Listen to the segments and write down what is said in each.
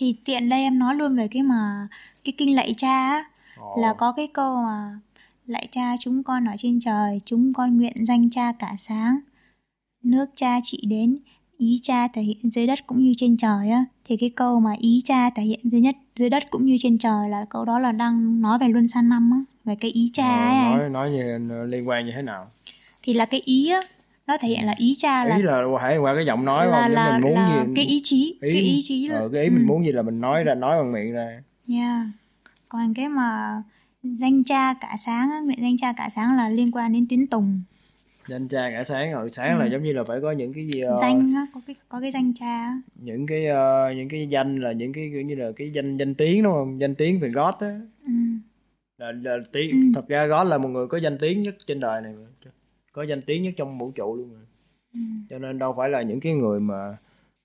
thì tiện đây em nói luôn về cái mà cái kinh lạy cha á. Là có cái câu mà lạy cha chúng con ở trên trời chúng con nguyện danh cha cả sáng. Nước cha trị đến ý cha thể hiện dưới đất cũng như trên trời á. Thì cái câu mà ý cha thể hiện dưới nhất dưới đất cũng như trên trời là câu đó là đang nói về luân san năm á về cái ý cha Ờ, ấy. anh. nói nói như liên quan như thế nào? Thì là cái ý á nó thể hiện là ý cha là ý là thể qua cái giọng nói là không là, mình muốn là gì cái ý chí cái ý chí ờ, là- cái ý ừ. mình muốn gì là mình nói ra nói bằng miệng ra Yeah. Còn cái mà danh cha cả sáng nguyện danh cha cả sáng là liên quan đến tuyến tùng. danh cha cả sáng rồi sáng là giống như là phải có những cái gì ờ, Ừ. danh á, có cái có cái danh cha những cái ờ, những cái danh là những cái kiểu như là cái danh danh tiếng đúng không danh tiếng về God á Ừ. là, là tiếng Ừ. thật ra God là một người có danh tiếng nhất trên đời này mà. Có danh tiếng nhất trong vũ trụ luôn mà Ừ. cho nên đâu phải là những cái người mà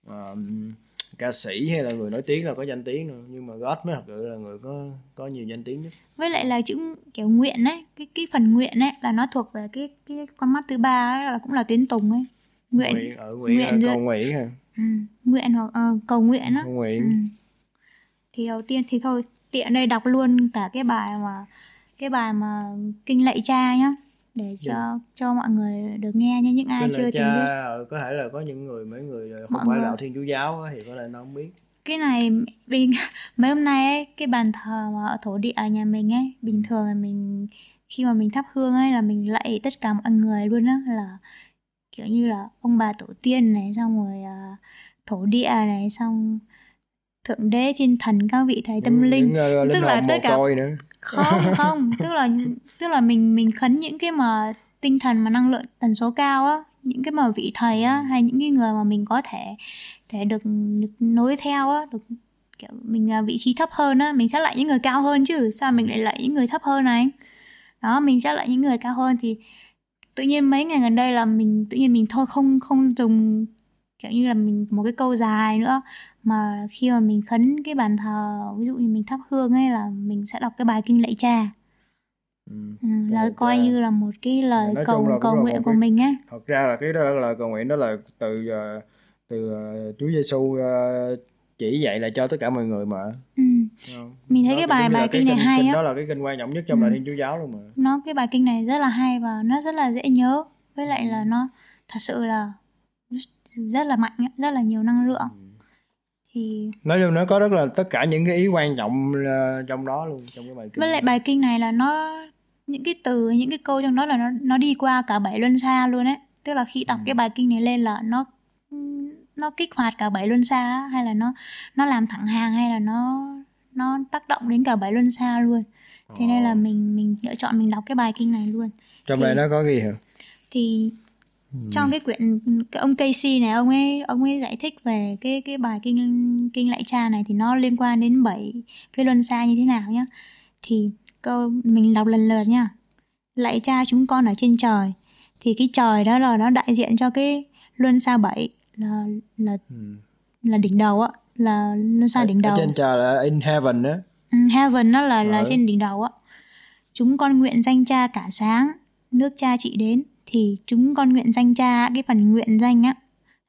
ừm, ca sĩ hay là người nổi tiếng là có danh tiếng đâu nhưng mà God mới thật sự là người có có nhiều danh tiếng nhất Với lại là chữ kiểu nguyện ấy, cái cái phần nguyện ấy là nó thuộc về cái cái con mắt thứ ba ấy là cũng là tuyến tùng ấy. Nguyện nguyện ở nguyện, nguyện ở giữa- cầu nguyện ha ừ. nguyện hoặc ờ, cầu nguyện á. cầu Ừ. nguyện Thì đầu tiên thì thôi tiện đây đọc luôn cả cái bài mà cái bài mà kinh lạy cha nhá để cho cho mọi người được nghe nha những ai chưa từng cha biết. ờ, có thể là có những người mấy người không Mọi phải người- đạo thiên chúa giáo thì có thể nó không biết. Cái này bình mấy hôm nay ấy cái bàn thờ mà ở thổ địa ở nhà mình ấy bình thường là mình khi mà mình thắp hương ấy là mình lạy tất cả mọi người luôn á là kiểu như là ông bà tổ tiên này xong rồi à, thổ địa này xong thượng đế thiên thần các vị thầy tâm Những- linh. những, linh Tức là tất cả- nữa không không. Tức là tức là mình mình khấn những cái mà tinh thần mà năng lượng tần số cao á những cái mà vị thầy á hay những cái người mà mình có thể thể được, được nối theo á được kiểu mình là vị trí thấp hơn á mình sẽ lại những người cao hơn chứ. Sao mình lại lại những người thấp hơn này đó mình sẽ lại những người cao hơn thì tự nhiên mấy ngày gần đây là mình tự nhiên mình thôi không không dùng kiểu như là mình một cái câu dài nữa mà khi mà mình khấn cái bàn thờ ví dụ như mình thắp hương ấy là mình sẽ đọc cái bài kinh lạy cha ừ. ừ, là coi cha. như là một cái lời Nói cầu cầu nguyện của cái- mình ấy thật ra là cái đó là cầu nguyện đó là từ ờ, từ ờ, Chúa Giêsu ờ, chỉ dạy là cho tất cả mọi người mà ừ. Không? Mình thấy Đó cái bài- bài kinh này hay kinh á. đó là cái kinh quan trọng nhất trong Ừ. thiên chúa giáo luôn mà nó cái bài kinh này rất là hay và nó rất là dễ nhớ với lại là nó thật sự là rất là mạnh á, rất là nhiều năng lượng thì nói chung nó có rất là tất cả những cái ý quan trọng ờ, trong đó luôn trong cái bài kinh với lại bài kinh này là nó những cái từ những cái câu trong đó là nó nó đi qua cả bảy luân xa luôn ấy tức là khi Ừ. đọc cái bài kinh này lên là nó nó kích hoạt cả bảy luân xa hay là nó nó làm thẳng hàng hay là nó nó tác động đến cả bảy luân xa luôn thế nên là Ờ. mình mình lựa chọn mình đọc cái bài kinh này luôn trong thì- đây nó có gì hả thì Ừ. trong cái quyển cái ông Casey này ông ấy ông ấy giải thích về cái cái bài kinh kinh lạy cha này thì nó liên quan đến bảy cái luân xa như thế nào nhá. Thì câu mình đọc lần lượt nha lạy cha chúng con ở trên trời. Thì cái trời đó là nó đại diện cho cái luân xa bảy là là Ừ. là đỉnh đầu á là luân xa đỉnh ở đầu. trên trời là in heaven đó Ừ, heaven nó là là Ờ. trên đỉnh đầu á. Chúng con nguyện danh cha cả sáng nước cha trị đến thì chúng con nguyện danh cha cái phần nguyện danh á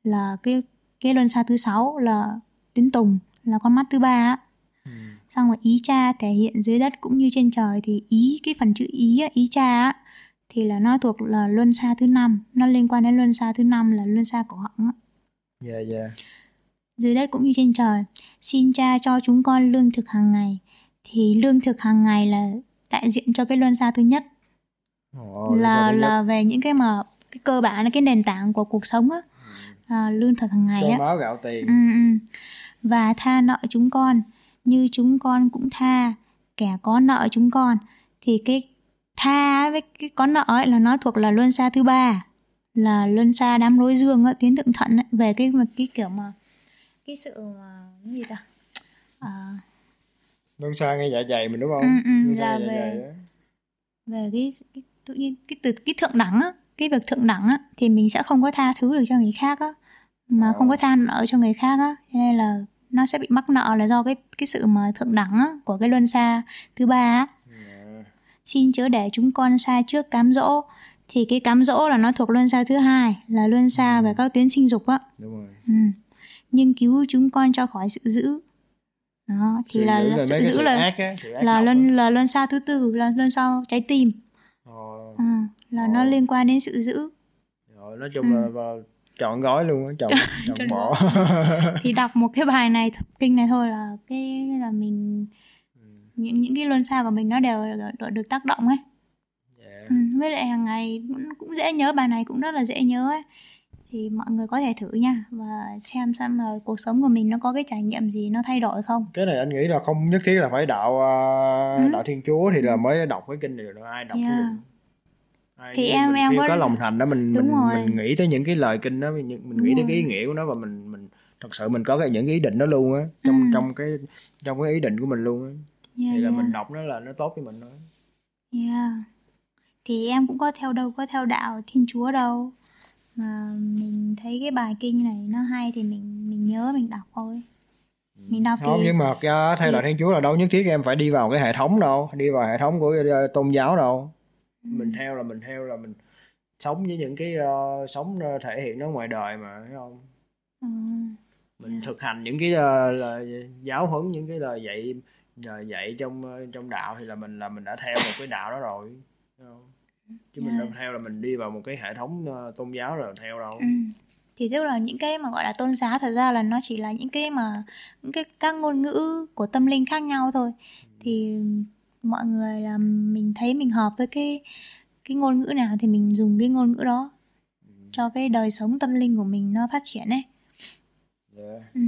là cái cái luân xa thứ sáu là tuyến tùng là con mắt thứ ba á Ừ. xong rồi ý cha thể hiện dưới đất cũng như trên trời thì ý cái phần chữ ý á, ý cha á thì là nó thuộc là luân xa thứ năm nó liên quan đến luân xa thứ năm là luân xa cổ họng á dạ dạ dưới đất cũng như trên trời. Xin cha cho chúng con lương thực hàng ngày. Thì lương thực hàng ngày là đại diện cho cái luân xa thứ nhất Là là về những cái mà cái cơ bản là cái nền tảng của cuộc sống á. À, lương thực hàng ngày á. áo gạo tiền Ừ, ừ. Và tha nợ chúng con như chúng con cũng tha kẻ có nợ chúng con. Thì cái tha với cái có nợ ấy là nó thuộc là luân xa thứ ba là luân xa đám rối dương á, tuyến thượng thận ấy, về cái cái kiểu mà cái sự mà cái gì ta à, Luân xa ngay dạ dày mình đúng không? Ừ, ừ, Luân xa là dạ về- dày về cái, cái tự nhiên cái từ cái thượng đẳng á cái việc thượng đẳng á thì mình sẽ không có tha thứ được cho người khác á. Mà Ờ. không có tha nợ cho người khác á cho nên là nó sẽ bị mắc nợ là do cái cái sự mà thượng đẳng á của cái luân xa thứ ba á. Dạ. xin chớ để chúng con sai trước cám dỗ. Thì cái cám dỗ là nó thuộc luân xa thứ hai là luân xa về các tuyến sinh dục á. Ừ. nhưng cứu chúng con cho khỏi sự dữ đó thì sự là, giữ là sự giữ là là luân là luân xa thứ tư là luân xa trái tim. Ờ, là nó Ồ. liên quan đến sự giữ rồi nói chung là, là chọn gói luôn á chọn chọn Ừ. chọn bỏ thì đọc một cái bài này kinh này thôi là cái là mình những những cái luân xa của mình nó đều được, được tác động ấy Dạ. ừ, với lại hàng ngày cũng, cũng dễ nhớ bài này cũng rất là dễ nhớ ấy thì mọi người có thể thử nha và xem xem là cuộc sống của mình nó có cái trải nghiệm gì nó thay đổi không cái này anh nghĩ là không nhất thiết là phải đạo ờ, Ừ. đạo thiên chúa thì là mới đọc cái kinh này được ai đọc Yeah. cái được ai Thì em- em khi có- có lòng thành đó mình Đúng mình rồi. mình nghĩ tới những cái lời kinh đó mình, mình nghĩ tới cái ý nghĩa của nó và mình mình thật sự mình có cái những cái ý định đó luôn á trong Ừ. trong cái trong cái ý định của mình luôn á yeah, thì là yeah. mình đọc nó là nó tốt cho mình thôi Yeah. Thì em cũng có theo đâu có theo đạo Thiên Chúa đâu mà mình thấy cái bài kinh này nó hay thì mình mình nhớ mình đọc thôi. Mình đọc không thì nhưng mà theo đạo thiên chúa là đâu nhất thiết em phải đi vào cái hệ thống đâu đi vào hệ thống của ờ, tôn giáo đâu mình theo là mình theo là mình sống với những cái ờ, sống ờ, thể hiện nó ngoài đời mà thấy không ừ. mình thực hành những cái ờ, lời giáo huấn những cái lời dạy lời dạy trong trong đạo thì là mình là mình đã theo một cái đạo đó rồi không? chứ mình Yeah. đâu theo là mình đi vào một cái hệ thống ờ, tôn giáo là theo đâu Ừ. Thì tức là những cái mà gọi là tôn giáo thật ra là nó chỉ là những cái mà những cái các ngôn ngữ của tâm linh khác nhau thôi. Thì mọi người là mình thấy mình hợp với cái cái ngôn ngữ nào thì mình dùng cái ngôn ngữ đó cho cái đời sống tâm linh của mình nó phát triển ấy. Dạ. Ừ.